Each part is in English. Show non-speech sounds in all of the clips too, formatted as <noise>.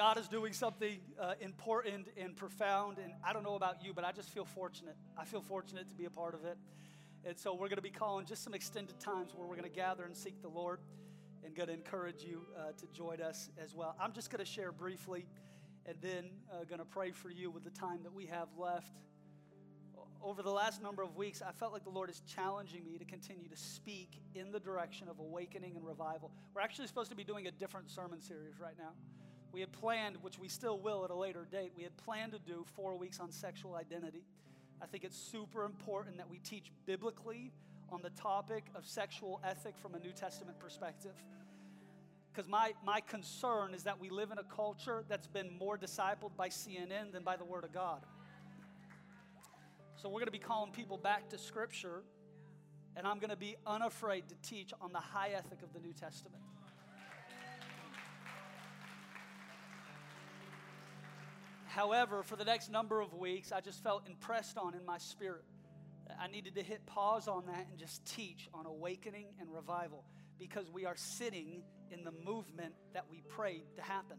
God is doing something uh, important and profound. And I don't know about you, but I just feel fortunate. I feel fortunate to be a part of it. And so we're going to be calling just some extended times where we're going to gather and seek the Lord and going to encourage you uh, to join us as well. I'm just going to share briefly and then uh, going to pray for you with the time that we have left. Over the last number of weeks, I felt like the Lord is challenging me to continue to speak in the direction of awakening and revival. We're actually supposed to be doing a different sermon series right now. We had planned, which we still will at a later date, we had planned to do four weeks on sexual identity. I think it's super important that we teach biblically on the topic of sexual ethic from a New Testament perspective. Because my, my concern is that we live in a culture that's been more discipled by CNN than by the Word of God. So we're going to be calling people back to Scripture, and I'm going to be unafraid to teach on the high ethic of the New Testament. However, for the next number of weeks, I just felt impressed on in my spirit. I needed to hit pause on that and just teach on awakening and revival because we are sitting in the movement that we prayed to happen.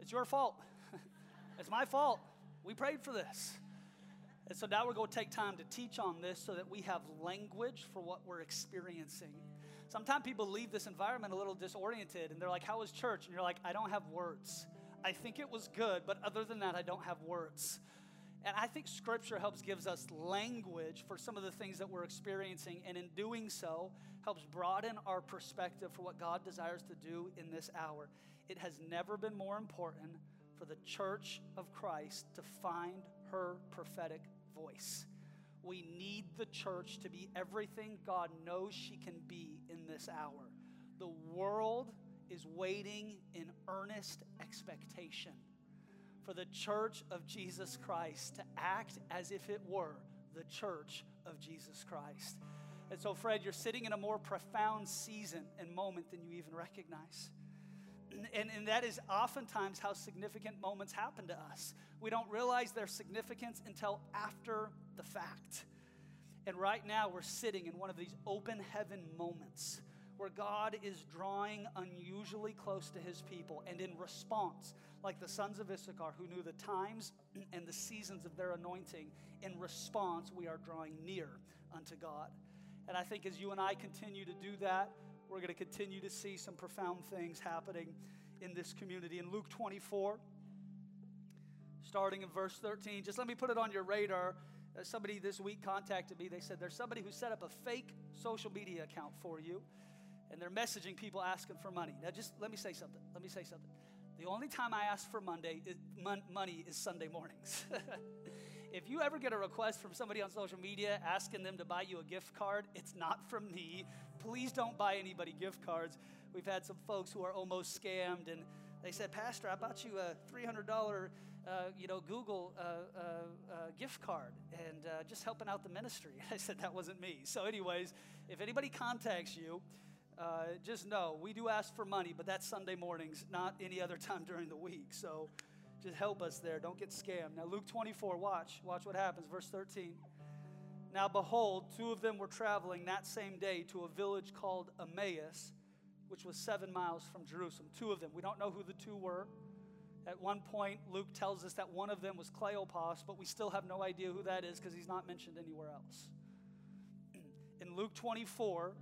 It's your fault. <laughs> it's my fault. We prayed for this. And so now we're going to take time to teach on this so that we have language for what we're experiencing. Sometimes people leave this environment a little disoriented and they're like, How was church? And you're like, I don't have words. I think it was good, but other than that, I don't have words. And I think scripture helps gives us language for some of the things that we're experiencing and in doing so helps broaden our perspective for what God desires to do in this hour. It has never been more important for the church of Christ to find her prophetic voice. We need the church to be everything God knows she can be in this hour. The world is waiting in earnest expectation for the church of Jesus Christ to act as if it were the church of Jesus Christ. And so, Fred, you're sitting in a more profound season and moment than you even recognize. And, and that is oftentimes how significant moments happen to us. We don't realize their significance until after the fact. And right now, we're sitting in one of these open heaven moments where God is drawing unusually close to his people. And in response, like the sons of Issachar who knew the times <clears throat> and the seasons of their anointing, in response, we are drawing near unto God. And I think as you and I continue to do that, we're going to continue to see some profound things happening in this community. In Luke 24, starting in verse 13, just let me put it on your radar. Uh, somebody this week contacted me. They said, There's somebody who set up a fake social media account for you and they're messaging people asking for money. Now, just let me say something. Let me say something. The only time I ask for Monday is, mon- money is Sunday mornings. <laughs> if you ever get a request from somebody on social media asking them to buy you a gift card, it's not from me. Please don't buy anybody gift cards. We've had some folks who are almost scammed, and they said, "Pastor, I bought you a $300, uh, you know, Google uh, uh, uh gift card, and uh, just helping out the ministry." <laughs> I said that wasn't me. So, anyways, if anybody contacts you uh, just know we do ask for money, but that's Sunday mornings, not any other <laughs> time during the week. So just help us there. Don't get scammed. Now, Luke 24, watch. Watch what happens. Verse 13. Now, behold, two of them were traveling that same day to a village called Emmaus, which was seven miles from Jerusalem. Two of them. We don't know who the two were. At one point, Luke tells us that one of them was Cleopas, but we still have no idea who that is because he's not mentioned anywhere else. <clears throat> In Luke 24,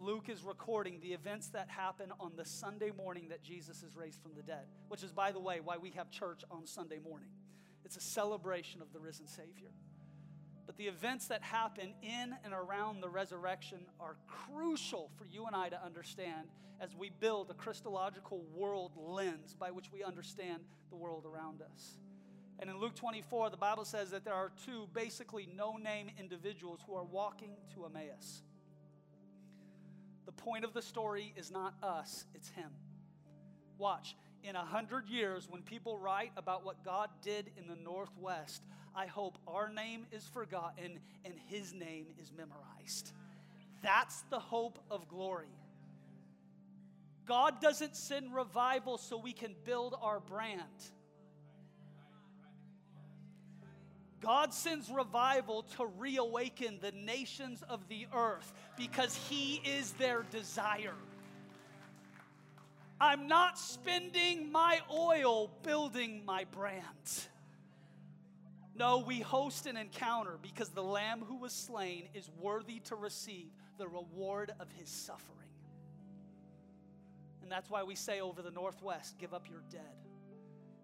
Luke is recording the events that happen on the Sunday morning that Jesus is raised from the dead, which is, by the way, why we have church on Sunday morning. It's a celebration of the risen Savior. But the events that happen in and around the resurrection are crucial for you and I to understand as we build a Christological world lens by which we understand the world around us. And in Luke 24, the Bible says that there are two basically no name individuals who are walking to Emmaus. Point of the story is not us, it's Him. Watch, in a hundred years, when people write about what God did in the Northwest, I hope our name is forgotten and His name is memorized. That's the hope of glory. God doesn't send revival so we can build our brand. God sends revival to reawaken the nations of the earth because He is their desire. I'm not spending my oil building my brand. No, we host an encounter because the Lamb who was slain is worthy to receive the reward of his suffering. And that's why we say over the Northwest give up your dead.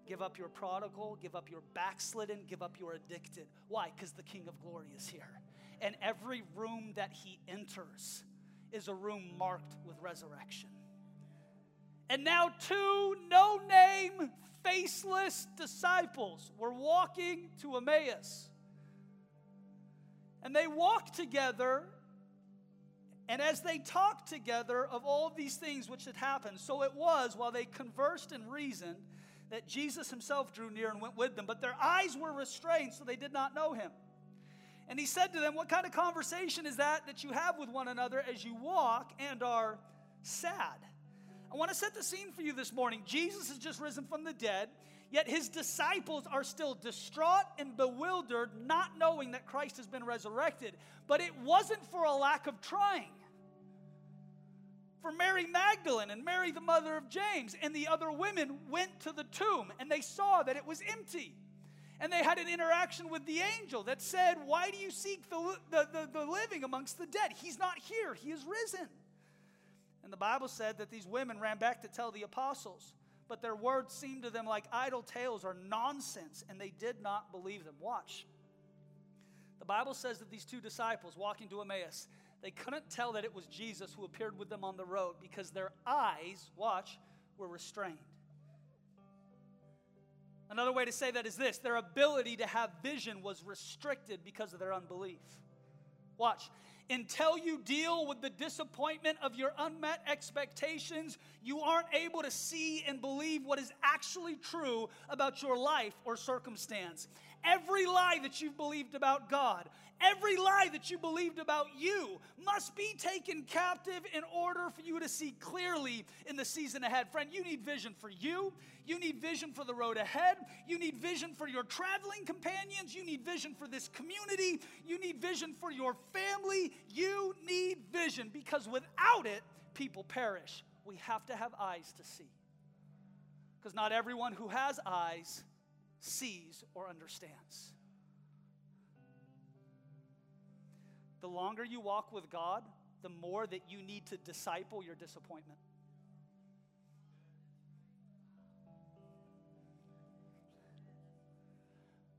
Give up your prodigal, give up your backslidden, give up your addicted. Why? Because the King of Glory is here. And every room that he enters is a room marked with resurrection. And now, two no name, faceless disciples were walking to Emmaus. And they walked together. And as they talked together of all these things which had happened, so it was while they conversed and reasoned that Jesus himself drew near and went with them. But their eyes were restrained, so they did not know him. And he said to them, What kind of conversation is that that you have with one another as you walk and are sad? I want to set the scene for you this morning. Jesus has just risen from the dead, yet his disciples are still distraught and bewildered, not knowing that Christ has been resurrected. But it wasn't for a lack of trying. For Mary Magdalene and Mary, the mother of James, and the other women went to the tomb and they saw that it was empty. And they had an interaction with the angel that said, Why do you seek the, the, the, the living amongst the dead? He's not here, he is risen. And the Bible said that these women ran back to tell the apostles, but their words seemed to them like idle tales or nonsense, and they did not believe them. Watch. The Bible says that these two disciples walking to Emmaus, they couldn't tell that it was Jesus who appeared with them on the road because their eyes, watch, were restrained. Another way to say that is this their ability to have vision was restricted because of their unbelief. Watch. Until you deal with the disappointment of your unmet expectations, you aren't able to see and believe what is actually true about your life or circumstance. Every lie that you've believed about God, every lie that you believed about you must be taken captive in order for you to see clearly in the season ahead. Friend, you need vision for you. You need vision for the road ahead. You need vision for your traveling companions. You need vision for this community. You need vision for your family. You need vision because without it, people perish. We have to have eyes to see. Because not everyone who has eyes sees, or understands. The longer you walk with God, the more that you need to disciple your disappointment.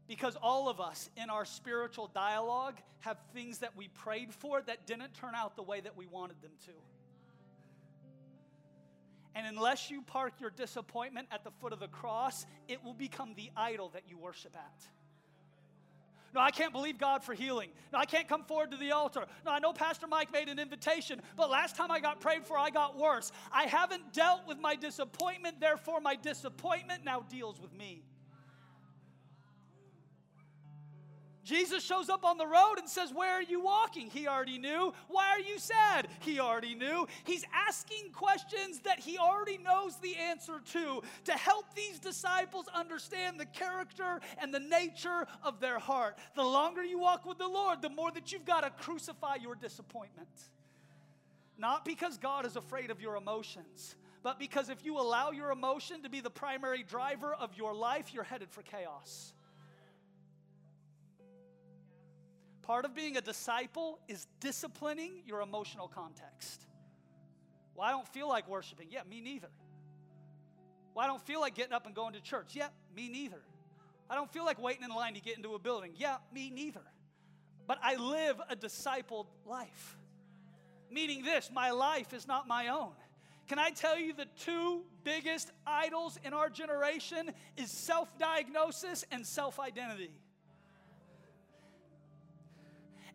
Because all of us in our spiritual dialogue have things that we prayed for that didn't turn out the way that we wanted them to. And unless you park your disappointment at the foot of the cross, it will become the idol that you worship at. No, I can't believe God for healing. No, I can't come forward to the altar. No, I know Pastor Mike made an invitation, but last time I got prayed for, I got worse. I haven't dealt with my disappointment, therefore, my disappointment now deals with me. Jesus shows up on the road and says, Where are you walking? He already knew. Why are you sad? He already knew. He's asking questions that he already knows the answer to to help these disciples understand the character and the nature of their heart. The longer you walk with the Lord, the more that you've got to crucify your disappointment. Not because God is afraid of your emotions, but because if you allow your emotion to be the primary driver of your life, you're headed for chaos. Part of being a disciple is disciplining your emotional context. Well, I don't feel like worshiping. Yeah, me neither. Well, I don't feel like getting up and going to church. Yeah, me neither. I don't feel like waiting in line to get into a building. Yeah, me neither. But I live a discipled life. Meaning this, my life is not my own. Can I tell you the two biggest idols in our generation is self-diagnosis and self-identity.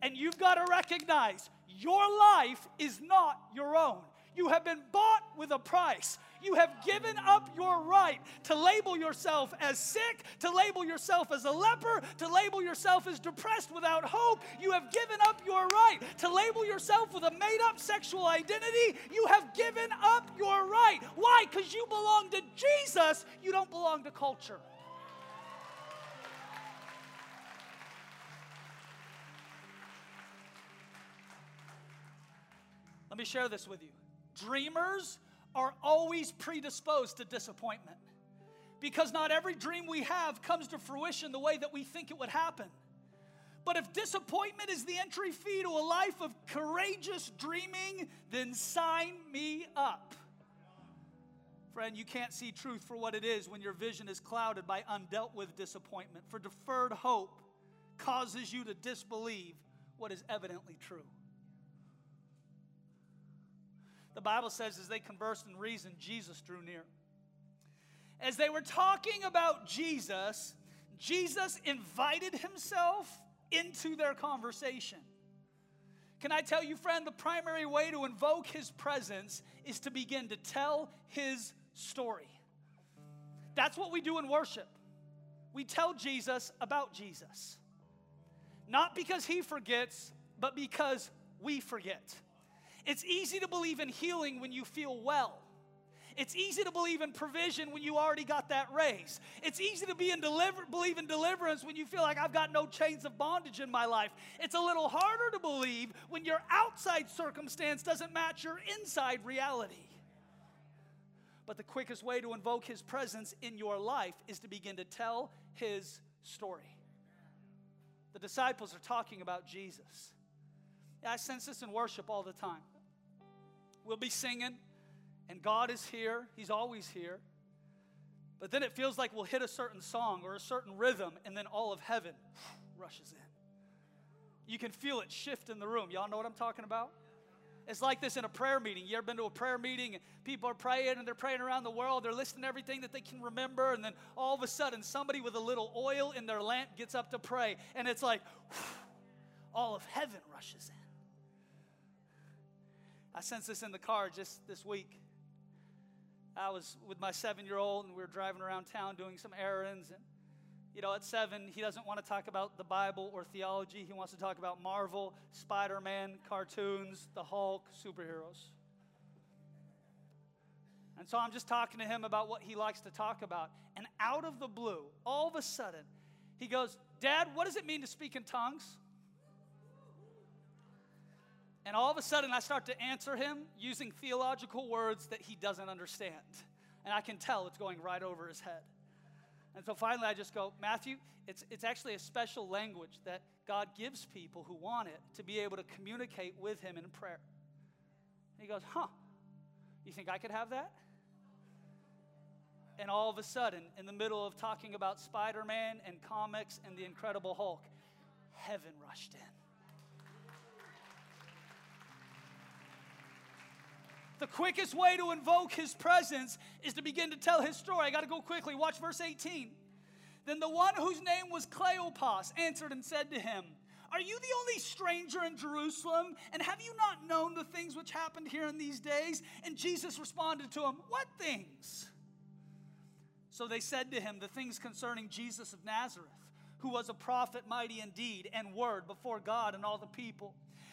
And you've got to recognize your life is not your own. You have been bought with a price. You have given up your right to label yourself as sick, to label yourself as a leper, to label yourself as depressed without hope. You have given up your right to label yourself with a made up sexual identity. You have given up your right. Why? Because you belong to Jesus, you don't belong to culture. Let me share this with you. Dreamers are always predisposed to disappointment because not every dream we have comes to fruition the way that we think it would happen. But if disappointment is the entry fee to a life of courageous dreaming, then sign me up. Friend, you can't see truth for what it is when your vision is clouded by undealt with disappointment. For deferred hope causes you to disbelieve what is evidently true. The Bible says, as they conversed and reasoned, Jesus drew near. As they were talking about Jesus, Jesus invited himself into their conversation. Can I tell you, friend, the primary way to invoke his presence is to begin to tell his story. That's what we do in worship. We tell Jesus about Jesus. Not because he forgets, but because we forget. It's easy to believe in healing when you feel well. It's easy to believe in provision when you already got that raise. It's easy to be in deliver, believe in deliverance when you feel like I've got no chains of bondage in my life. It's a little harder to believe when your outside circumstance doesn't match your inside reality. But the quickest way to invoke his presence in your life is to begin to tell his story. The disciples are talking about Jesus. I sense this in worship all the time. We'll be singing, and God is here, He's always here. But then it feels like we'll hit a certain song or a certain rhythm, and then all of heaven rushes in. You can feel it shift in the room. Y'all know what I'm talking about? It's like this in a prayer meeting. You ever been to a prayer meeting and people are praying and they're praying around the world, they're listening to everything that they can remember, and then all of a sudden somebody with a little oil in their lamp gets up to pray, and it's like all of heaven rushes in. I sensed this in the car just this week. I was with my seven year old and we were driving around town doing some errands. And, you know, at seven, he doesn't want to talk about the Bible or theology. He wants to talk about Marvel, Spider Man, cartoons, the Hulk, superheroes. And so I'm just talking to him about what he likes to talk about. And out of the blue, all of a sudden, he goes, Dad, what does it mean to speak in tongues? And all of a sudden, I start to answer him using theological words that he doesn't understand. And I can tell it's going right over his head. And so finally, I just go, Matthew, it's, it's actually a special language that God gives people who want it to be able to communicate with him in prayer. And he goes, Huh, you think I could have that? And all of a sudden, in the middle of talking about Spider Man and comics and the Incredible Hulk, heaven rushed in. The quickest way to invoke his presence is to begin to tell his story. I got to go quickly. Watch verse 18. Then the one whose name was Cleopas answered and said to him, Are you the only stranger in Jerusalem? And have you not known the things which happened here in these days? And Jesus responded to him, What things? So they said to him, The things concerning Jesus of Nazareth, who was a prophet, mighty in deed and word before God and all the people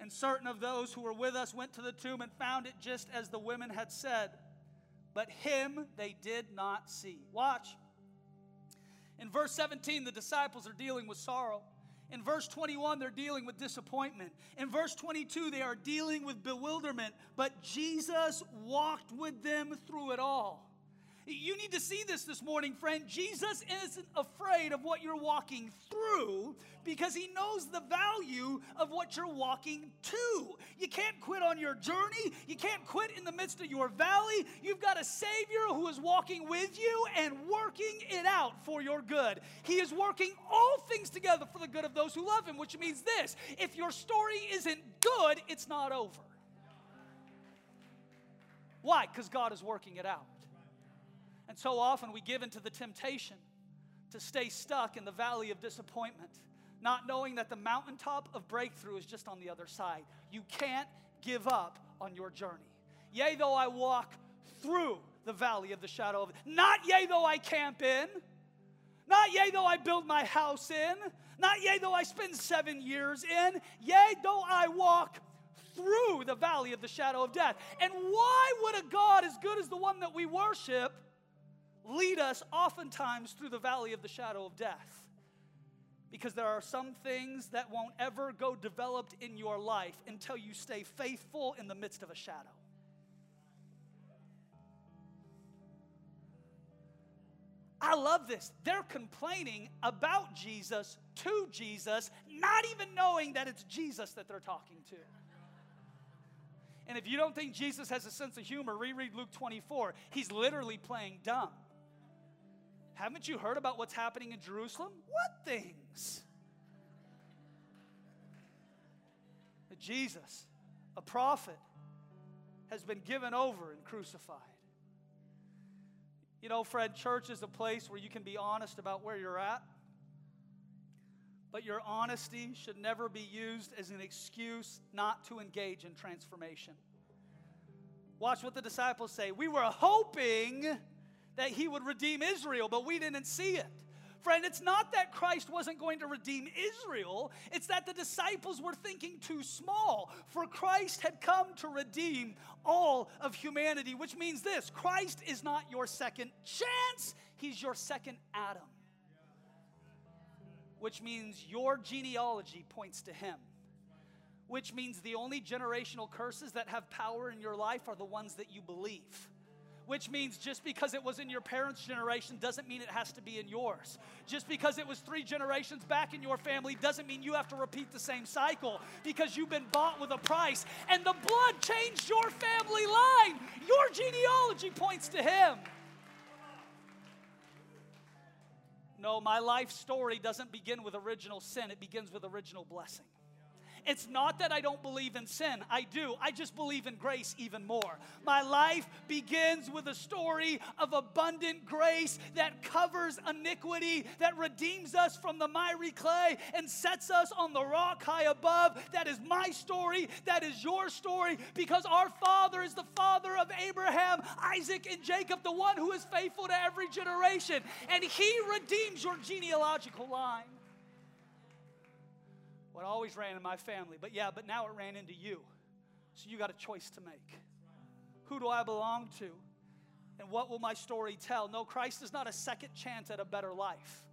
And certain of those who were with us went to the tomb and found it just as the women had said. But him they did not see. Watch. In verse 17, the disciples are dealing with sorrow. In verse 21, they're dealing with disappointment. In verse 22, they are dealing with bewilderment. But Jesus walked with them through it all. You need to see this this morning, friend. Jesus isn't afraid of what you're walking through because he knows the value of what you're walking to. You can't quit on your journey, you can't quit in the midst of your valley. You've got a Savior who is walking with you and working it out for your good. He is working all things together for the good of those who love him, which means this if your story isn't good, it's not over. Why? Because God is working it out. And so often we give into the temptation to stay stuck in the valley of disappointment, not knowing that the mountaintop of breakthrough is just on the other side. You can't give up on your journey. Yea, though I walk through the valley of the shadow of not yea though I camp in, not yea though I build my house in, not yea though I spend seven years in, yea though I walk through the valley of the shadow of death. And why would a God as good as the one that we worship lead us oftentimes through the valley of the shadow of death? Because there are some things that won't ever go developed in your life until you stay faithful in the midst of a shadow. I love this. They're complaining about Jesus to Jesus, not even knowing that it's Jesus that they're talking to. And if you don't think Jesus has a sense of humor, reread Luke 24. He's literally playing dumb. Haven't you heard about what's happening in Jerusalem? What things? Jesus, a prophet, has been given over and crucified. You know, Fred, church is a place where you can be honest about where you're at. But your honesty should never be used as an excuse not to engage in transformation. Watch what the disciples say. We were hoping that he would redeem Israel, but we didn't see it. Friend, it's not that Christ wasn't going to redeem Israel, it's that the disciples were thinking too small. For Christ had come to redeem all of humanity, which means this Christ is not your second chance, he's your second Adam. Which means your genealogy points to him. Which means the only generational curses that have power in your life are the ones that you believe which means just because it was in your parents' generation doesn't mean it has to be in yours. Just because it was three generations back in your family doesn't mean you have to repeat the same cycle because you've been bought with a price and the blood changed your family line. Your genealogy points to Him. No, my life story doesn't begin with original sin, it begins with original blessing. It's not that I don't believe in sin. I do. I just believe in grace even more. My life begins with a story of abundant grace that covers iniquity, that redeems us from the miry clay and sets us on the rock high above. That is my story. That is your story because our Father is the Father of Abraham, Isaac, and Jacob, the one who is faithful to every generation. And He redeems your genealogical line what always ran in my family. But yeah, but now it ran into you. So you got a choice to make. Who do I belong to? And what will my story tell? No, Christ is not a second chance at a better life.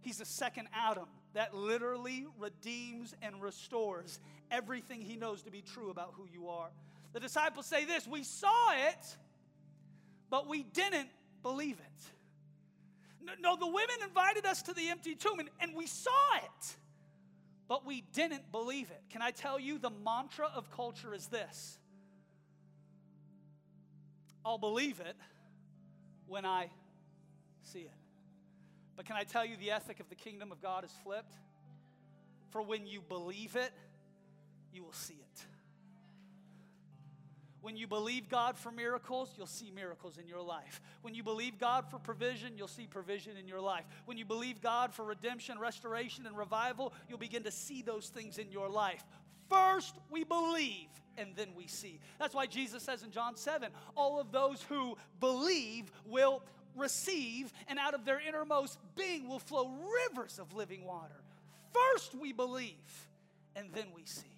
He's a second Adam that literally redeems and restores everything he knows to be true about who you are. The disciples say this We saw it, but we didn't believe it. No, the women invited us to the empty tomb and, and we saw it but we didn't believe it. Can I tell you the mantra of culture is this I'll believe it when I see it. But can I tell you the ethic of the kingdom of God is flipped? For when you believe it, you will see it. When you believe God for miracles, you'll see miracles in your life. When you believe God for provision, you'll see provision in your life. When you believe God for redemption, restoration, and revival, you'll begin to see those things in your life. First, we believe, and then we see. That's why Jesus says in John 7 all of those who believe will receive, and out of their innermost being will flow rivers of living water. First, we believe, and then we see.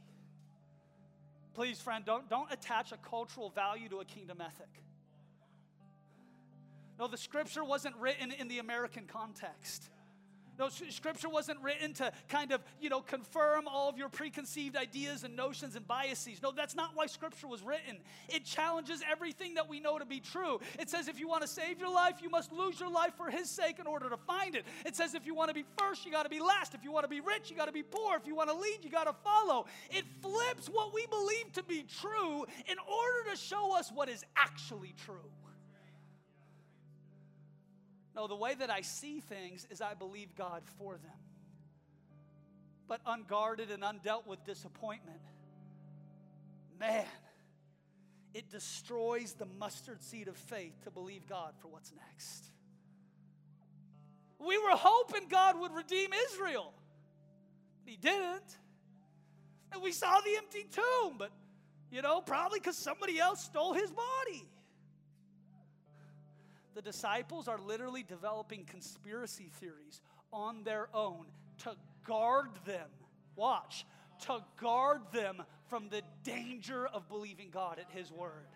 Please, friend, don't, don't attach a cultural value to a kingdom ethic. No, the scripture wasn't written in the American context. No, scripture wasn't written to kind of, you know, confirm all of your preconceived ideas and notions and biases. No, that's not why scripture was written. It challenges everything that we know to be true. It says if you want to save your life, you must lose your life for his sake in order to find it. It says if you want to be first, you got to be last. If you want to be rich, you got to be poor. If you want to lead, you got to follow. It flips what we believe to be true in order to show us what is actually true. No, the way that I see things is I believe God for them. But unguarded and undealt with disappointment, man, it destroys the mustard seed of faith to believe God for what's next. We were hoping God would redeem Israel. He didn't. And we saw the empty tomb, but you know, probably because somebody else stole his body. The disciples are literally developing conspiracy theories on their own to guard them. Watch, to guard them from the danger of believing God at His word.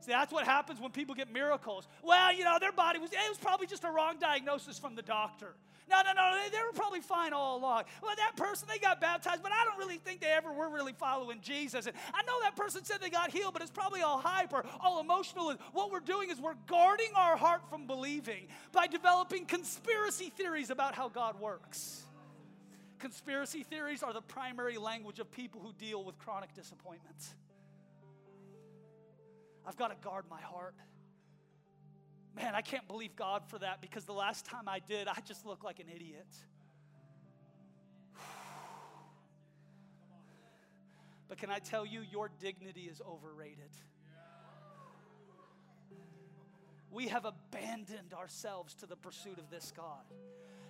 See, that's what happens when people get miracles. Well, you know, their body was, it was probably just a wrong diagnosis from the doctor. No, no, no, they, they were probably fine all along. Well, that person, they got baptized, but I don't really think they ever were really following Jesus. And I know that person said they got healed, but it's probably all hype or all emotional. And what we're doing is we're guarding our heart from believing by developing conspiracy theories about how God works. Conspiracy theories are the primary language of people who deal with chronic disappointments. I've got to guard my heart. Man, I can't believe God for that because the last time I did, I just looked like an idiot. <sighs> But can I tell you, your dignity is overrated. We have abandoned ourselves to the pursuit of this God.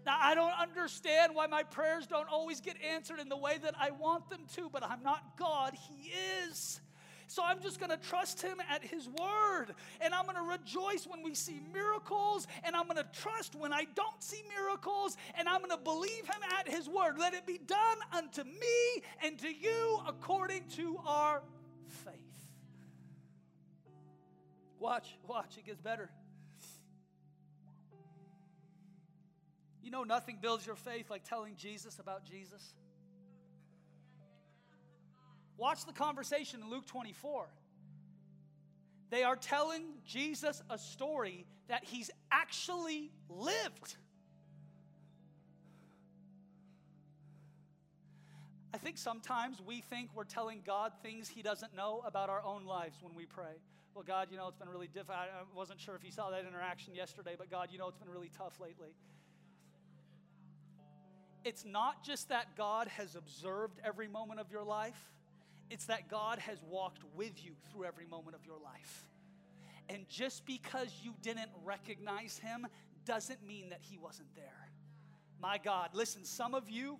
Now, I don't understand why my prayers don't always get answered in the way that I want them to, but I'm not God. He is. So I'm just going to trust him at his word. And I'm going to rejoice when we see miracles. And I'm going to trust when I don't see miracles. And I'm going to believe him at his word. Let it be done unto me and to you according to our faith. Watch, watch, it gets better. You know, nothing builds your faith like telling Jesus about Jesus. Watch the conversation in Luke 24. They are telling Jesus a story that he's actually lived. I think sometimes we think we're telling God things he doesn't know about our own lives when we pray. Well, God, you know, it's been really difficult. I wasn't sure if you saw that interaction yesterday, but God, you know, it's been really tough lately. It's not just that God has observed every moment of your life, it's that God has walked with you through every moment of your life. And just because you didn't recognize him doesn't mean that he wasn't there. My God, listen, some of you,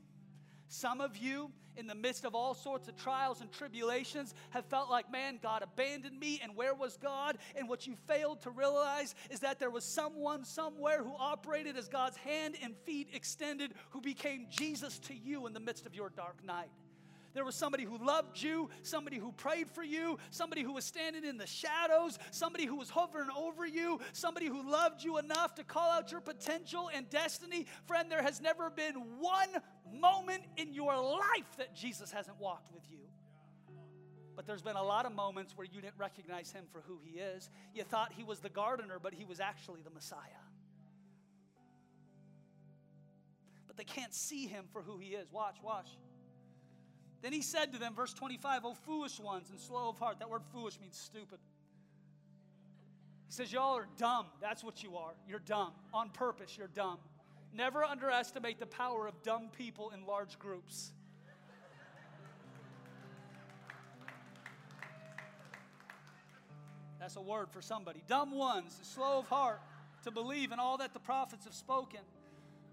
some of you, in the midst of all sorts of trials and tribulations, have felt like, man, God abandoned me, and where was God? And what you failed to realize is that there was someone somewhere who operated as God's hand and feet extended, who became Jesus to you in the midst of your dark night. There was somebody who loved you, somebody who prayed for you, somebody who was standing in the shadows, somebody who was hovering over you, somebody who loved you enough to call out your potential and destiny. Friend, there has never been one moment in your life that Jesus hasn't walked with you. But there's been a lot of moments where you didn't recognize him for who he is. You thought he was the gardener, but he was actually the Messiah. But they can't see him for who he is. Watch, watch. Then he said to them, verse 25, O foolish ones and slow of heart. That word foolish means stupid. He says, Y'all are dumb. That's what you are. You're dumb. On purpose, you're dumb. Never underestimate the power of dumb people in large groups. That's a word for somebody. Dumb ones, slow of heart to believe in all that the prophets have spoken.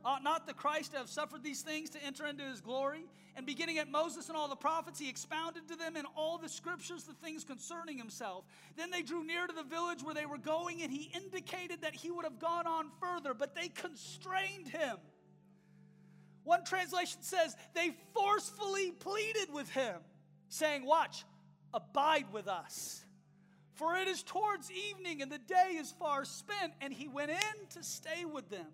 Ought not the Christ to have suffered these things to enter into his glory? And beginning at Moses and all the prophets, he expounded to them in all the scriptures the things concerning himself. Then they drew near to the village where they were going, and he indicated that he would have gone on further, but they constrained him. One translation says they forcefully pleaded with him, saying, Watch, abide with us. For it is towards evening, and the day is far spent. And he went in to stay with them.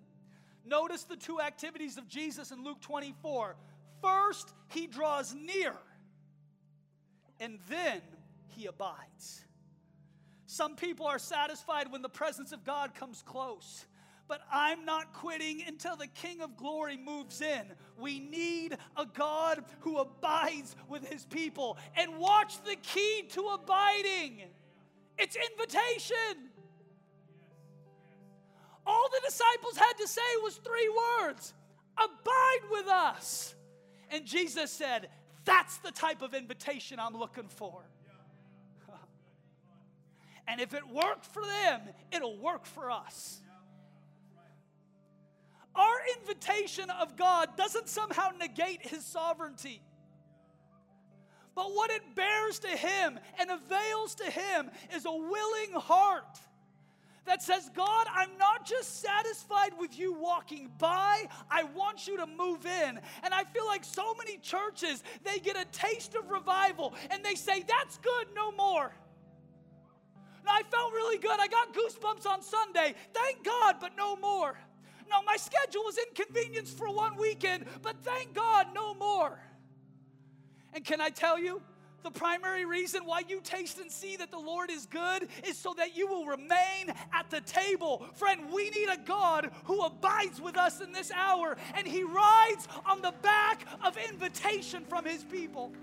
Notice the two activities of Jesus in Luke 24. First, he draws near, and then he abides. Some people are satisfied when the presence of God comes close. But I'm not quitting until the King of Glory moves in. We need a God who abides with his people. And watch the key to abiding it's invitation. All the disciples had to say was three words Abide with us. And Jesus said, That's the type of invitation I'm looking for. <laughs> and if it worked for them, it'll work for us. Our invitation of God doesn't somehow negate his sovereignty. But what it bears to him and avails to him is a willing heart that says, God, I'm not just satisfied with you walking by, I want you to move in. And I feel like so many churches, they get a taste of revival and they say, That's good, no more. I felt really good. I got goosebumps on Sunday. Thank God, but no more. No, my schedule was inconvenienced for one weekend, but thank God, no more. And can I tell you, the primary reason why you taste and see that the Lord is good is so that you will remain at the table. Friend, we need a God who abides with us in this hour, and He rides on the back of invitation from His people.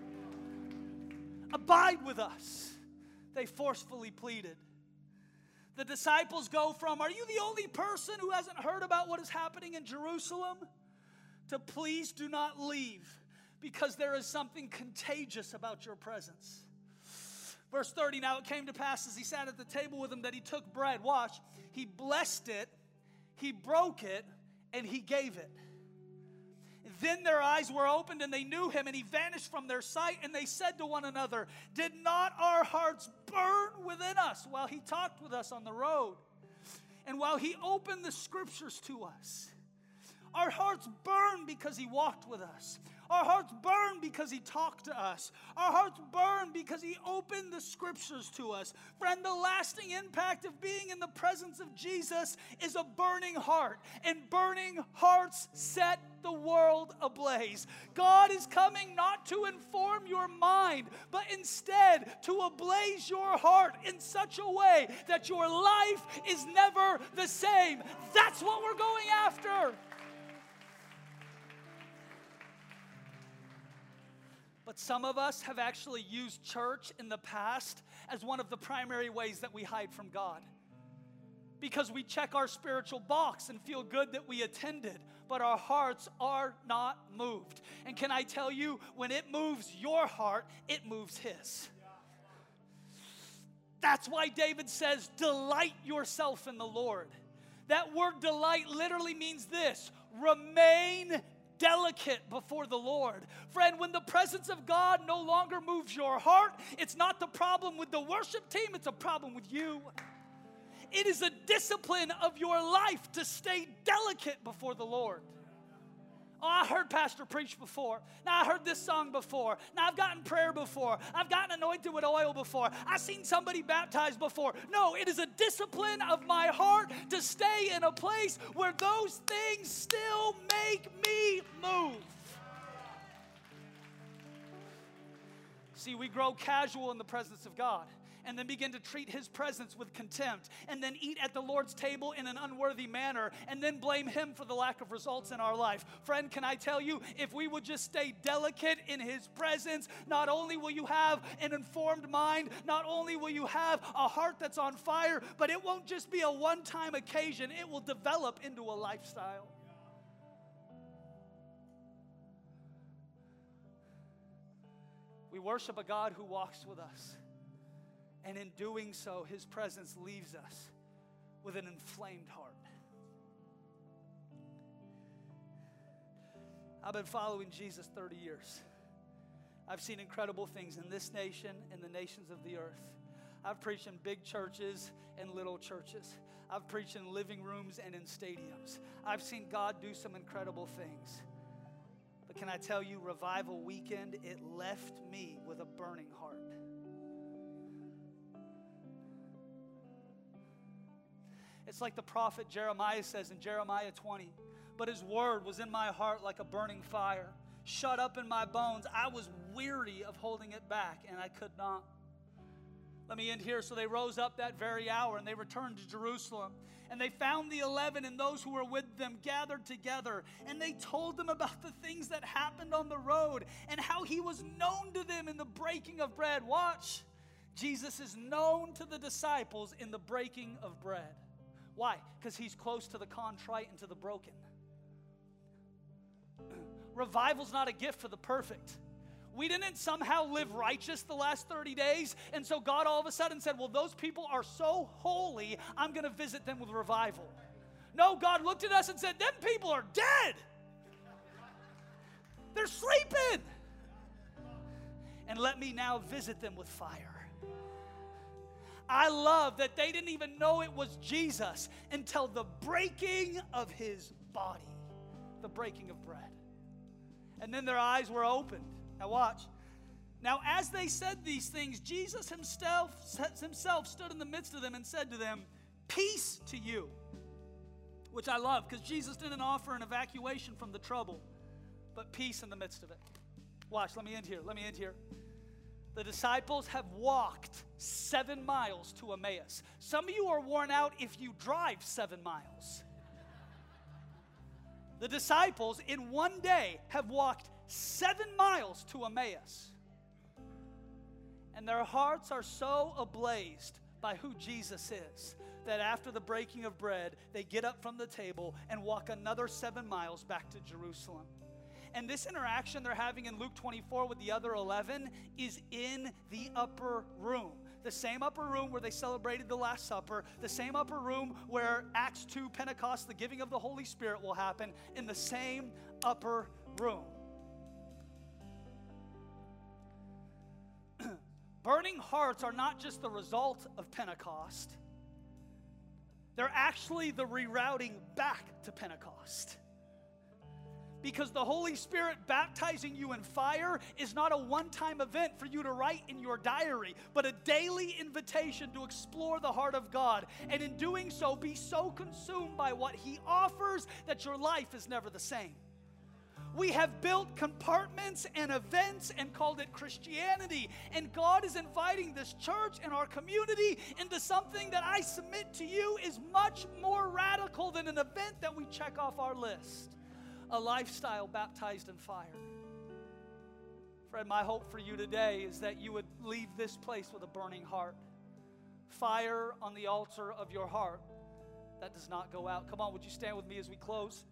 Abide with us, they forcefully pleaded. The disciples go from, Are you the only person who hasn't heard about what is happening in Jerusalem? to please do not leave because there is something contagious about your presence. Verse 30 Now it came to pass as he sat at the table with them that he took bread. Watch. He blessed it, he broke it, and he gave it. Then their eyes were opened and they knew him, and he vanished from their sight. And they said to one another, Did not our hearts burn within us while he talked with us on the road? And while he opened the scriptures to us, our hearts burned because he walked with us. Our hearts burn because He talked to us. Our hearts burn because He opened the scriptures to us. Friend, the lasting impact of being in the presence of Jesus is a burning heart, and burning hearts set the world ablaze. God is coming not to inform your mind, but instead to ablaze your heart in such a way that your life is never the same. That's what we're going after. But some of us have actually used church in the past as one of the primary ways that we hide from God. Because we check our spiritual box and feel good that we attended, but our hearts are not moved. And can I tell you, when it moves your heart, it moves His. That's why David says, Delight yourself in the Lord. That word delight literally means this remain delicate before the Lord. Friend, when the presence of God no longer moves your heart, it's not the problem with the worship team, it's a problem with you. It is a discipline of your life to stay delicate before the Lord. Oh, I heard Pastor preach before. Now I heard this song before. Now I've gotten prayer before. I've gotten anointed with oil before. I've seen somebody baptized before. No, it is a discipline of my heart to stay in a place where those things still make me move. See, we grow casual in the presence of God and then begin to treat his presence with contempt, and then eat at the Lord's table in an unworthy manner, and then blame him for the lack of results in our life. Friend, can I tell you, if we would just stay delicate in his presence, not only will you have an informed mind, not only will you have a heart that's on fire, but it won't just be a one time occasion, it will develop into a lifestyle. We worship a God who walks with us. And in doing so, his presence leaves us with an inflamed heart. I've been following Jesus 30 years. I've seen incredible things in this nation and the nations of the earth. I've preached in big churches and little churches. I've preached in living rooms and in stadiums. I've seen God do some incredible things. But can I tell you, Revival Weekend, it left me with a burning heart. It's like the prophet Jeremiah says in Jeremiah 20. But his word was in my heart like a burning fire, shut up in my bones. I was weary of holding it back, and I could not. Let me end here. So they rose up that very hour and they returned to Jerusalem. And they found the eleven and those who were with them gathered together. And they told them about the things that happened on the road and how he was known to them in the breaking of bread. Watch. Jesus is known to the disciples in the breaking of bread. Why? Because he's close to the contrite and to the broken. <clears throat> Revival's not a gift for the perfect. We didn't somehow live righteous the last 30 days, and so God all of a sudden said, Well, those people are so holy, I'm going to visit them with revival. No, God looked at us and said, Them people are dead. They're sleeping. And let me now visit them with fire. I love that they didn't even know it was Jesus until the breaking of his body, the breaking of bread. And then their eyes were opened. Now, watch. Now, as they said these things, Jesus himself, himself stood in the midst of them and said to them, Peace to you. Which I love because Jesus didn't offer an evacuation from the trouble, but peace in the midst of it. Watch, let me end here. Let me end here. The disciples have walked seven miles to Emmaus. Some of you are worn out if you drive seven miles. The disciples in one day have walked seven miles to Emmaus and their hearts are so ablazed by who Jesus is that after the breaking of bread, they get up from the table and walk another seven miles back to Jerusalem. And this interaction they're having in Luke 24 with the other 11 is in the upper room. The same upper room where they celebrated the Last Supper, the same upper room where Acts 2, Pentecost, the giving of the Holy Spirit will happen, in the same upper room. <clears throat> Burning hearts are not just the result of Pentecost, they're actually the rerouting back to Pentecost. Because the Holy Spirit baptizing you in fire is not a one time event for you to write in your diary, but a daily invitation to explore the heart of God. And in doing so, be so consumed by what He offers that your life is never the same. We have built compartments and events and called it Christianity. And God is inviting this church and our community into something that I submit to you is much more radical than an event that we check off our list a lifestyle baptized in fire. Friend, my hope for you today is that you would leave this place with a burning heart. Fire on the altar of your heart that does not go out. Come on, would you stand with me as we close?